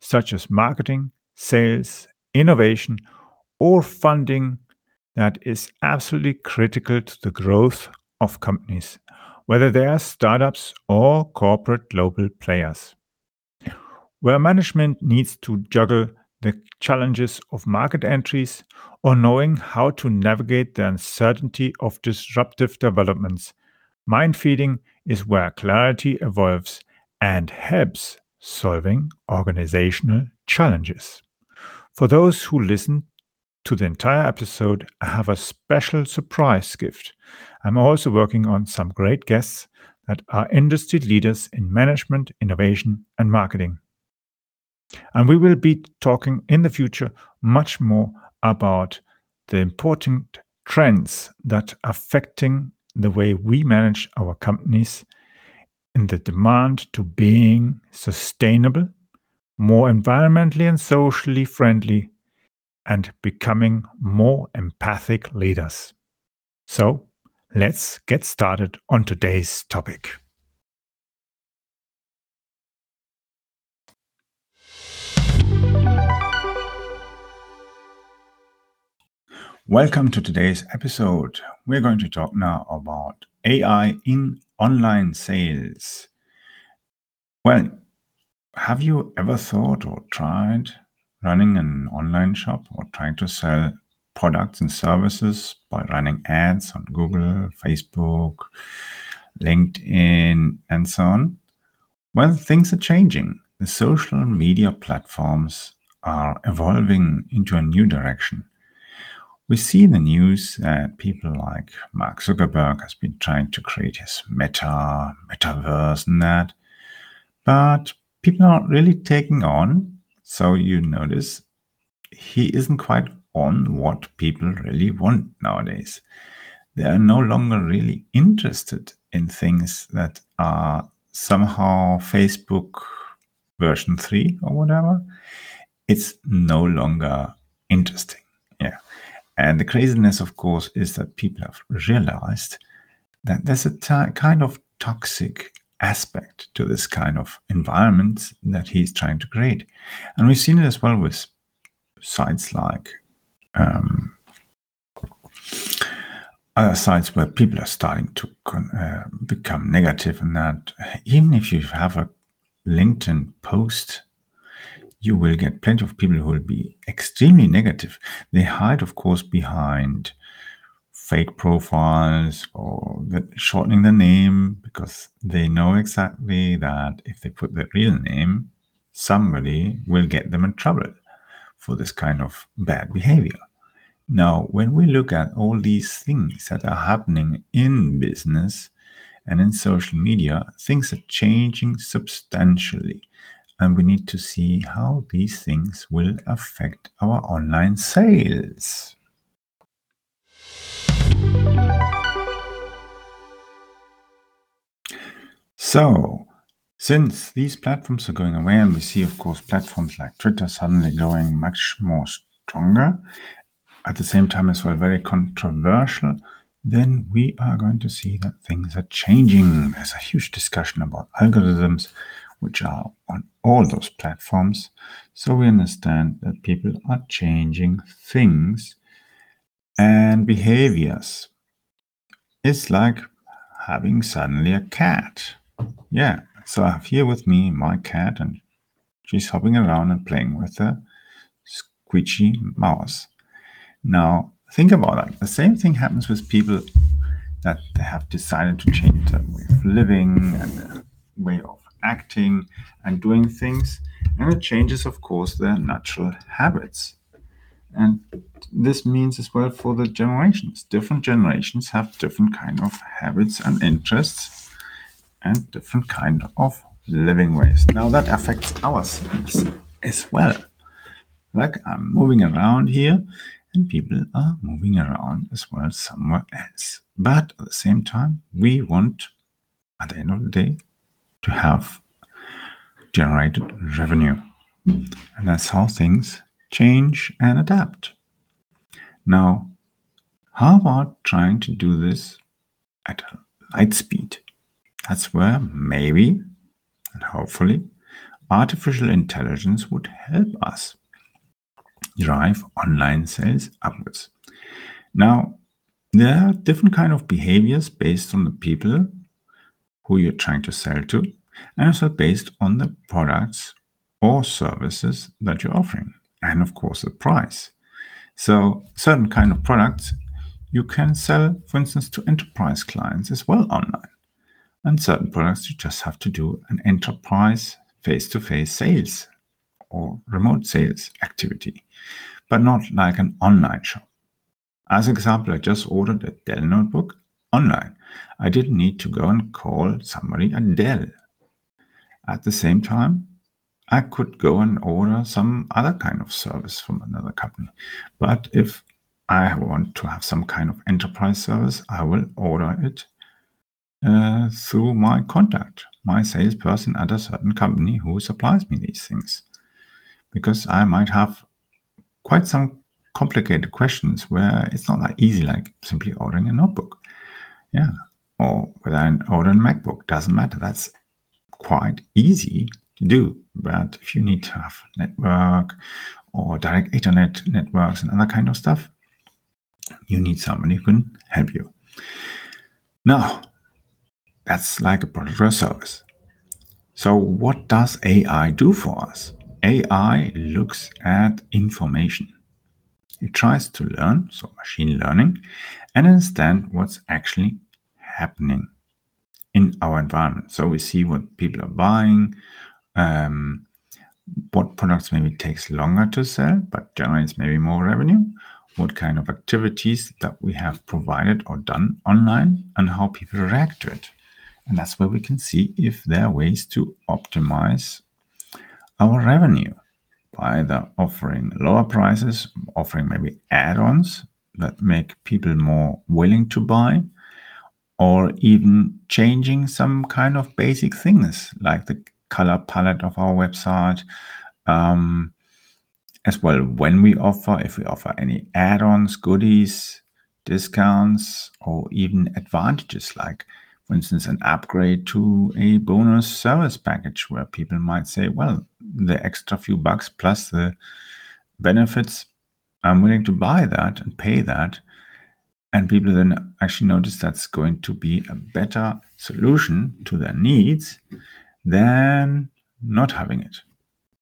such as marketing, sales, innovation, or funding that is absolutely critical to the growth of companies, whether they are startups or corporate global players. Where management needs to juggle the challenges of market entries or knowing how to navigate the uncertainty of disruptive developments, mind feeding is where clarity evolves and helps solving organizational challenges. For those who listen to the entire episode, I have a special surprise gift. I'm also working on some great guests that are industry leaders in management, innovation, and marketing. And we will be talking in the future much more about the important trends that are affecting the way we manage our companies in the demand to being sustainable, more environmentally and socially friendly, and becoming more empathic leaders. So, let's get started on today's topic. Welcome to today's episode. We're going to talk now about AI in online sales. Well, have you ever thought or tried running an online shop or trying to sell products and services by running ads on Google, Facebook, LinkedIn, and so on? Well, things are changing. The social media platforms are evolving into a new direction. We see in the news that people like Mark Zuckerberg has been trying to create his meta, metaverse and that, but people aren't really taking on. So you notice he isn't quite on what people really want nowadays. They are no longer really interested in things that are somehow Facebook version 3 or whatever. It's no longer interesting. Yeah. And the craziness, of course, is that people have realized that there's a t- kind of toxic aspect to this kind of environment that he's trying to create. And we've seen it as well with sites like um, other sites where people are starting to uh, become negative and that even if you have a LinkedIn post you will get plenty of people who will be extremely negative. They hide, of course, behind fake profiles or shortening the name because they know exactly that if they put the real name, somebody will get them in trouble for this kind of bad behavior. Now, when we look at all these things that are happening in business and in social media, things are changing substantially and we need to see how these things will affect our online sales. So, since these platforms are going away, and we see, of course, platforms like Twitter suddenly going much more stronger, at the same time as well very controversial, then we are going to see that things are changing. There's a huge discussion about algorithms, which are on all those platforms. So we understand that people are changing things and behaviors. It's like having suddenly a cat. Yeah, so I have here with me my cat, and she's hopping around and playing with a squishy mouse. Now, think about that. The same thing happens with people that they have decided to change their way of living and their way of acting and doing things. And it changes, of course, their natural habits. And this means as well for the generations. Different generations have different kind of habits and interests and different kind of living ways. Now that affects ourselves as well. Like I'm moving around here, and people are moving around as well somewhere else. But at the same time, we want, at the end of the day, to have generated revenue. And that's how things change and adapt. Now, how about trying to do this at light speed? That's where maybe and hopefully artificial intelligence would help us drive online sales upwards. Now, there are different kind of behaviors based on the people who you're trying to sell to, and also based on the products or services that you're offering, and of course the price. So, certain kind of products you can sell, for instance, to enterprise clients as well online. And certain products you just have to do an enterprise face to face sales or remote sales activity, but not like an online shop. As example, I just ordered a Dell notebook online. I didn't need to go and call somebody at Dell. At the same time, I could go and order some other kind of service from another company. But if I want to have some kind of enterprise service, I will order it uh, through my contact, my salesperson at a certain company who supplies me these things. Because I might have quite some complicated questions where it's not that easy, like simply ordering a notebook. Yeah. Or whether I order a MacBook, doesn't matter. That's quite easy to do. But if you need to have network or direct Ethernet networks and other kind of stuff, you need somebody who can help you. Now, that's like a product or service. So, what does AI do for us? AI looks at information. It tries to learn, so machine learning, and understand what's actually happening in our environment. So we see what people are buying, um, what products maybe takes longer to sell but generates maybe more revenue, what kind of activities that we have provided or done online, and how people react to it. And that's where we can see if there are ways to optimize our revenue by either offering lower prices, offering maybe add ons that make people more willing to buy, or even changing some kind of basic things like the color palette of our website. Um, as well, when we offer, if we offer any add ons, goodies, discounts, or even advantages like for instance, an upgrade to a bonus service package where people might say, well, the extra few bucks plus the benefits, I'm willing to buy that and pay that. And people then actually notice that's going to be a better solution to their needs than not having it.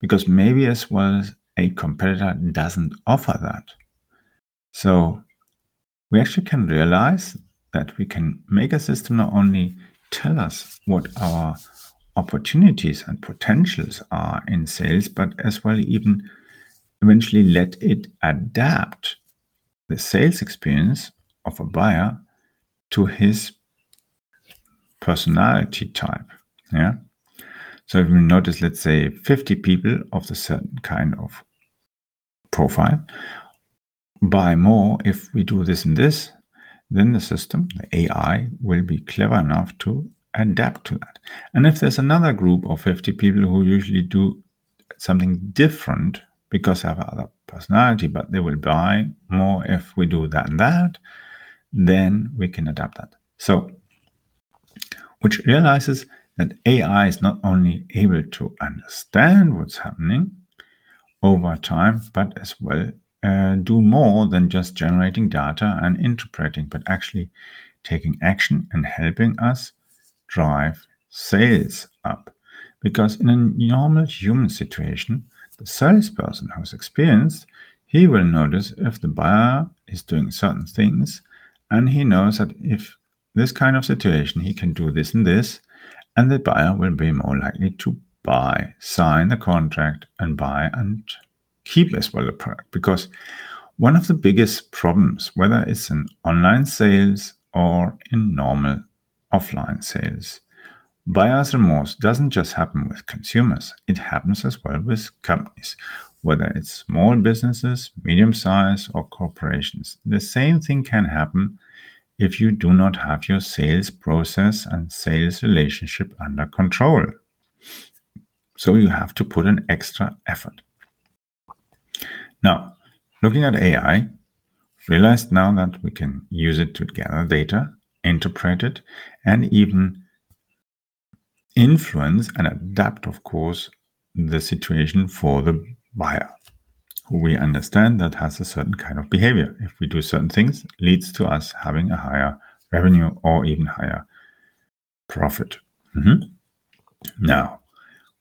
Because maybe as well as a competitor doesn't offer that. So we actually can realize that we can make a system not only tell us what our opportunities and potentials are in sales, but as well even eventually let it adapt the sales experience of a buyer to his personality type. Yeah. So if we notice, let's say 50 people of a certain kind of profile buy more if we do this and this, then the system, the AI, will be clever enough to adapt to that. And if there's another group of 50 people who usually do something different because they have other personality, but they will buy more if we do that and that, then we can adapt that. So, which realizes that AI is not only able to understand what's happening over time, but as well uh, do more than just generating data and interpreting, but actually taking action and helping us drive sales up. Because in a normal human situation, the salesperson who's experienced, he will notice if the buyer is doing certain things, and he knows that if this kind of situation, he can do this and this, and the buyer will be more likely to buy, sign the contract, and buy and keep as well the product. Because one of the biggest problems, whether it's in online sales or in normal offline sales, Buyer's remorse doesn't just happen with consumers, it happens as well with companies, whether it's small businesses, medium size, or corporations. The same thing can happen if you do not have your sales process and sales relationship under control. So you have to put an extra effort. Now, looking at AI, realized now that we can use it to gather data, interpret it, and even influence and adapt, of course, the situation for the buyer, who we understand that has a certain kind of behavior. If we do certain things, leads to us having a higher revenue or even higher profit. Mm-hmm. Now,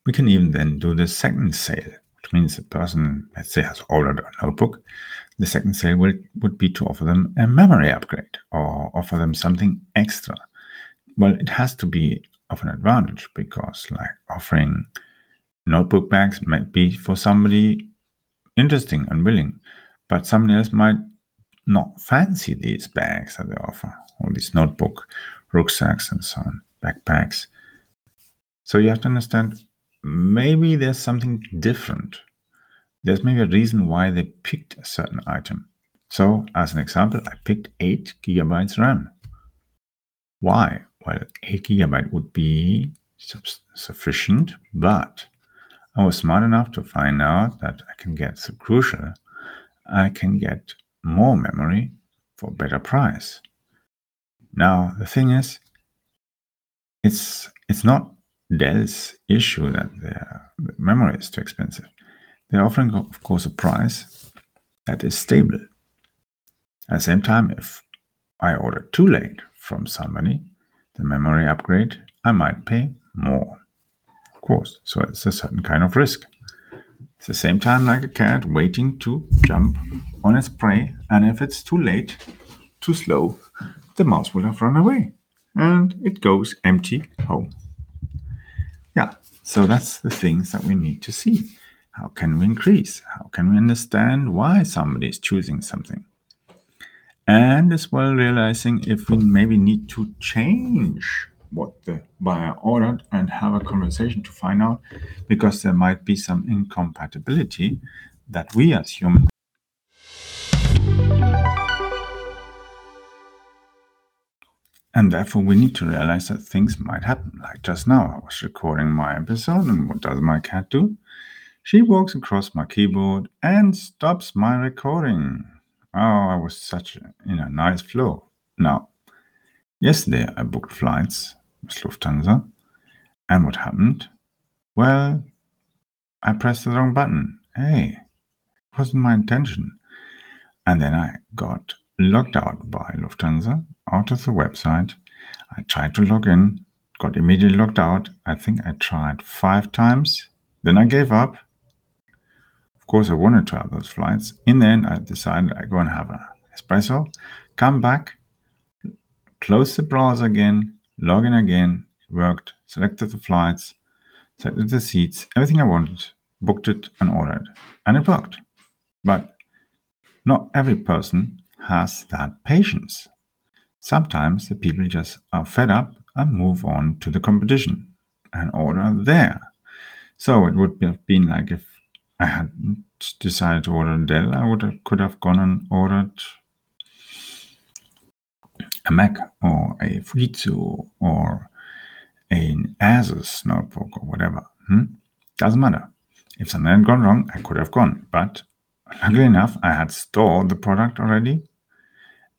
we can even then do the second sale, which means the person, let's say, has ordered a notebook. The second sale will, would be to offer them a memory upgrade or offer them something extra. Well, it has to be of an advantage because, like, offering notebook bags might be for somebody interesting and willing, but somebody else might not fancy these bags that they offer, or these notebook rucksacks and so on, backpacks. So you have to understand maybe there's something different. There's maybe a reason why they picked a certain item. So, as an example, I picked 8 gigabytes RAM. Why? Well, 8 gigabyte would be sufficient, but I was smart enough to find out that I can get crucial, I can get more memory for better price. Now the thing is, it's it's not Dell's issue that their memory is too expensive. They're offering, of course, a price that is stable. At the same time, if I order too late from somebody, the memory upgrade, I might pay more course. So it's a certain kind of risk. It's the same time like a cat waiting to jump on its prey, and if it's too late, too slow, the mouse will have run away, and it goes empty home. Yeah, so that's the things that we need to see. How can we increase? How can we understand why somebody is choosing something? And as well, realizing if we maybe need to change what the buyer ordered and have a conversation to find out because there might be some incompatibility that we as And therefore, we need to realize that things might happen. Like just now, I was recording my episode, and what does my cat do? She walks across my keyboard and stops my recording. Oh, I was such in a nice flow. Now, yesterday I booked flights Lufthansa. And what happened? Well, I pressed the wrong button. Hey, it wasn't my intention. And then I got logged out by Lufthansa, out of the website. I tried to log in, got immediately logged out. I think I tried five times. Then I gave up. Of course, I wanted to have those flights. In the end, I decided I go and have an espresso, come back, close the browser again, log in again, it worked, selected the flights, selected the seats, everything I wanted, booked it and ordered. And it worked. But not every person has that patience. Sometimes the people just are fed up and move on to the competition and order there. So it would have been like if I hadn't decided to order Dell, I would have, could have gone and ordered a Mac or a Fujitsu or an Asus notebook or whatever. Hmm? Doesn't matter. If something had gone wrong, I could have gone. But luckily enough, I had stored the product already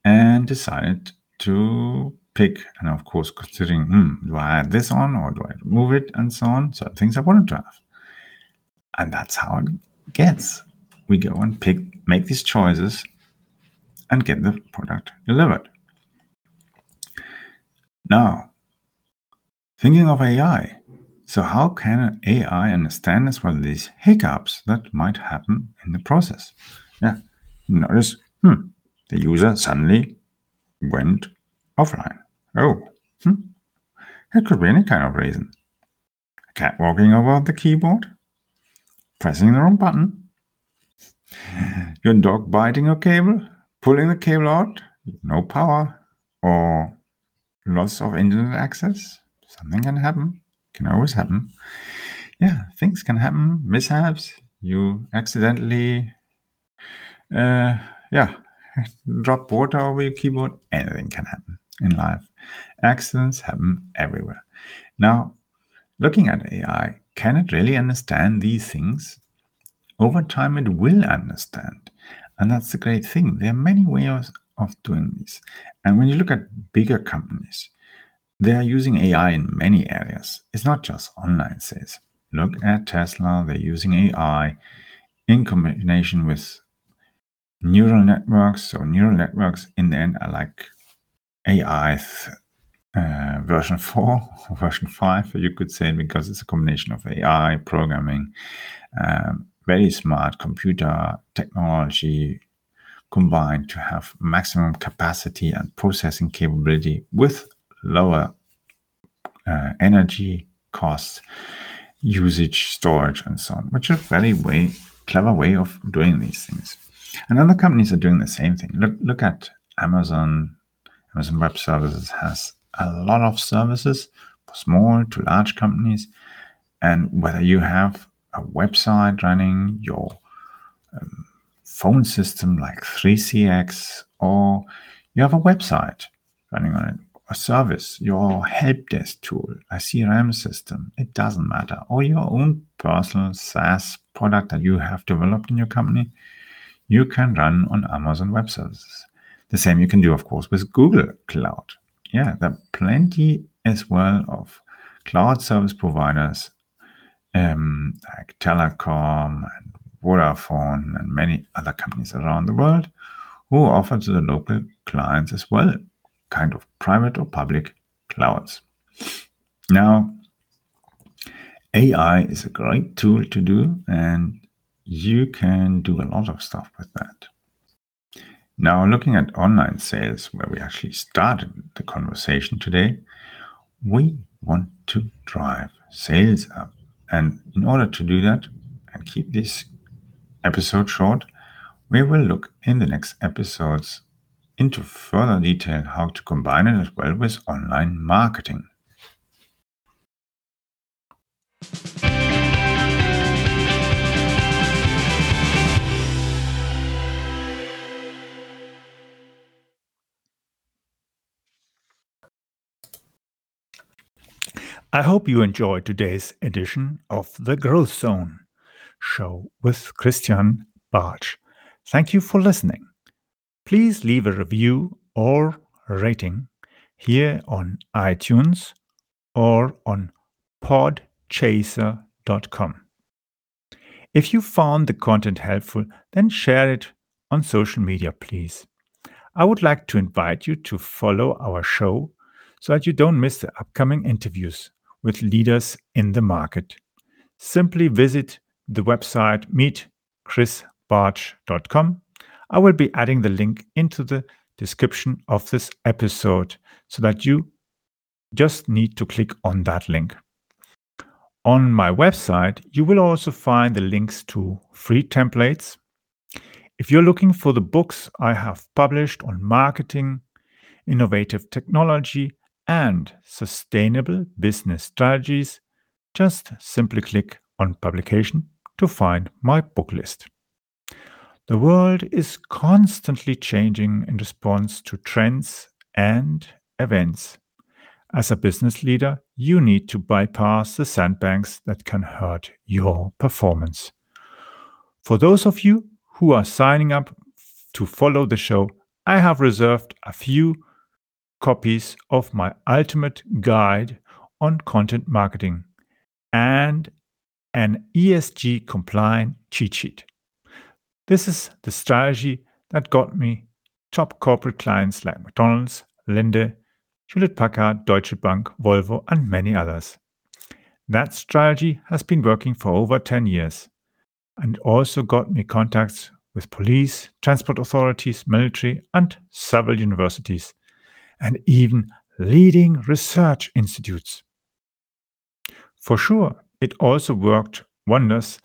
and decided to pick. And of course, considering, hmm, do I add this on or do I remove it and so on? So things I wanted to have. And that's how it gets. We go and pick, make these choices and get the product delivered. Now, thinking of AI. So, how can AI understand as well these hiccups that might happen in the process? Yeah, notice, hmm, the user suddenly went offline. Oh, hmm, it could be any kind of reason. A cat walking over the keyboard, pressing the wrong button, your dog biting a cable, pulling the cable out, no power, or loss of internet access, something can happen, can always happen. Yeah, things can happen, mishaps. You accidentally, uh, yeah, drop water over your keyboard. Anything can happen in life. Accidents happen everywhere. Now, looking at AI, can it really understand these things? Over time, it will understand. And that's the great thing. There are many ways of doing this. And when you look at bigger companies, they are using AI in many areas. It's not just online sales. Look at Tesla, they're using AI in combination with neural networks. So, neural networks in the end are like AI uh, version 4 version 5, you could say, because it's a combination of AI, programming, um, very smart computer technology combined to have maximum capacity and processing capability with lower uh, energy costs, usage, storage, and so on, which is a very way clever way of doing these things. And other companies are doing the same thing. Look, look at Amazon. Amazon Web Services has a lot of services for small to large companies. And whether you have a website running, your um, phone system like 3CX, or you have a website running on it, a service, your help desk tool, a CRM system, it doesn't matter, or your own personal SaaS product that you have developed in your company, you can run on Amazon Web Services. The same you can do, of course, with Google Cloud. Yeah, there are plenty as well of cloud service providers um, like Telecom and Vodafone and many other companies around the world who offer to the local clients as well, kind of private or public clouds. Now, AI is a great tool to do, and you can do a lot of stuff with that. Now, looking at online sales, where we actually started the conversation today, we want to drive sales up. And in order to do that and keep this episode short, we will look in the next episodes into further detail how to combine it as well with online marketing. I hope you enjoyed today's edition of the Growth Zone show with Christian Bartsch. Thank you for listening. Please leave a review or rating here on iTunes or on podchaser.com. If you found the content helpful, then share it on social media, please. I would like to invite you to follow our show so that you don't miss the upcoming interviews with leaders in the market. Simply visit the website meetchrisbartsch.com. I will be adding the link into the description of this episode so that you just need to click on that link. On my website, you will also find the links to free templates. If you're looking for the books I have published on marketing, innovative technology, and sustainable business strategies, just simply click on publication to find my book list. The world is constantly changing in response to trends and events. As a business leader, you need to bypass the sandbanks that can hurt your performance. For those of you who are signing up to follow the show, I have reserved a few copies of my ultimate guide on content marketing and an ESG compliant cheat sheet. This is the strategy that got me top corporate clients like McDonald's, Linde, Hewlett Packard, Deutsche Bank, Volvo, and many others. That strategy has been working for over 10 years and also got me contacts with police, transport authorities, military, and several universities and even leading research institutes. For sure, it also worked wonders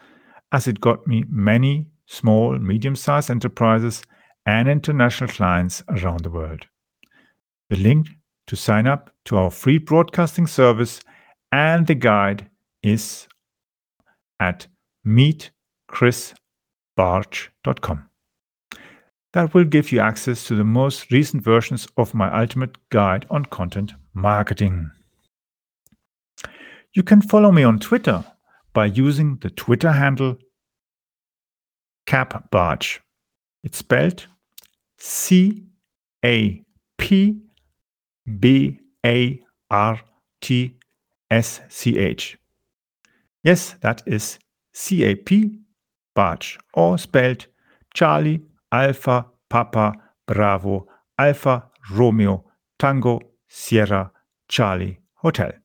as it got me many small, medium sized enterprises and international clients around the world. The link to sign up to our free broadcasting service, and the guide is at meetchrisbartsch.com. That will give you access to the most recent versions of my ultimate guide on content marketing. You can follow me on Twitter by using the Twitter handle capbartsch. It's spelled C A P B A R T S C H. Yes, that is C A P Bartsch or spelled Charlie Alpha Papa Bravo Alpha Romeo Tango Sierra Charlie Hotel.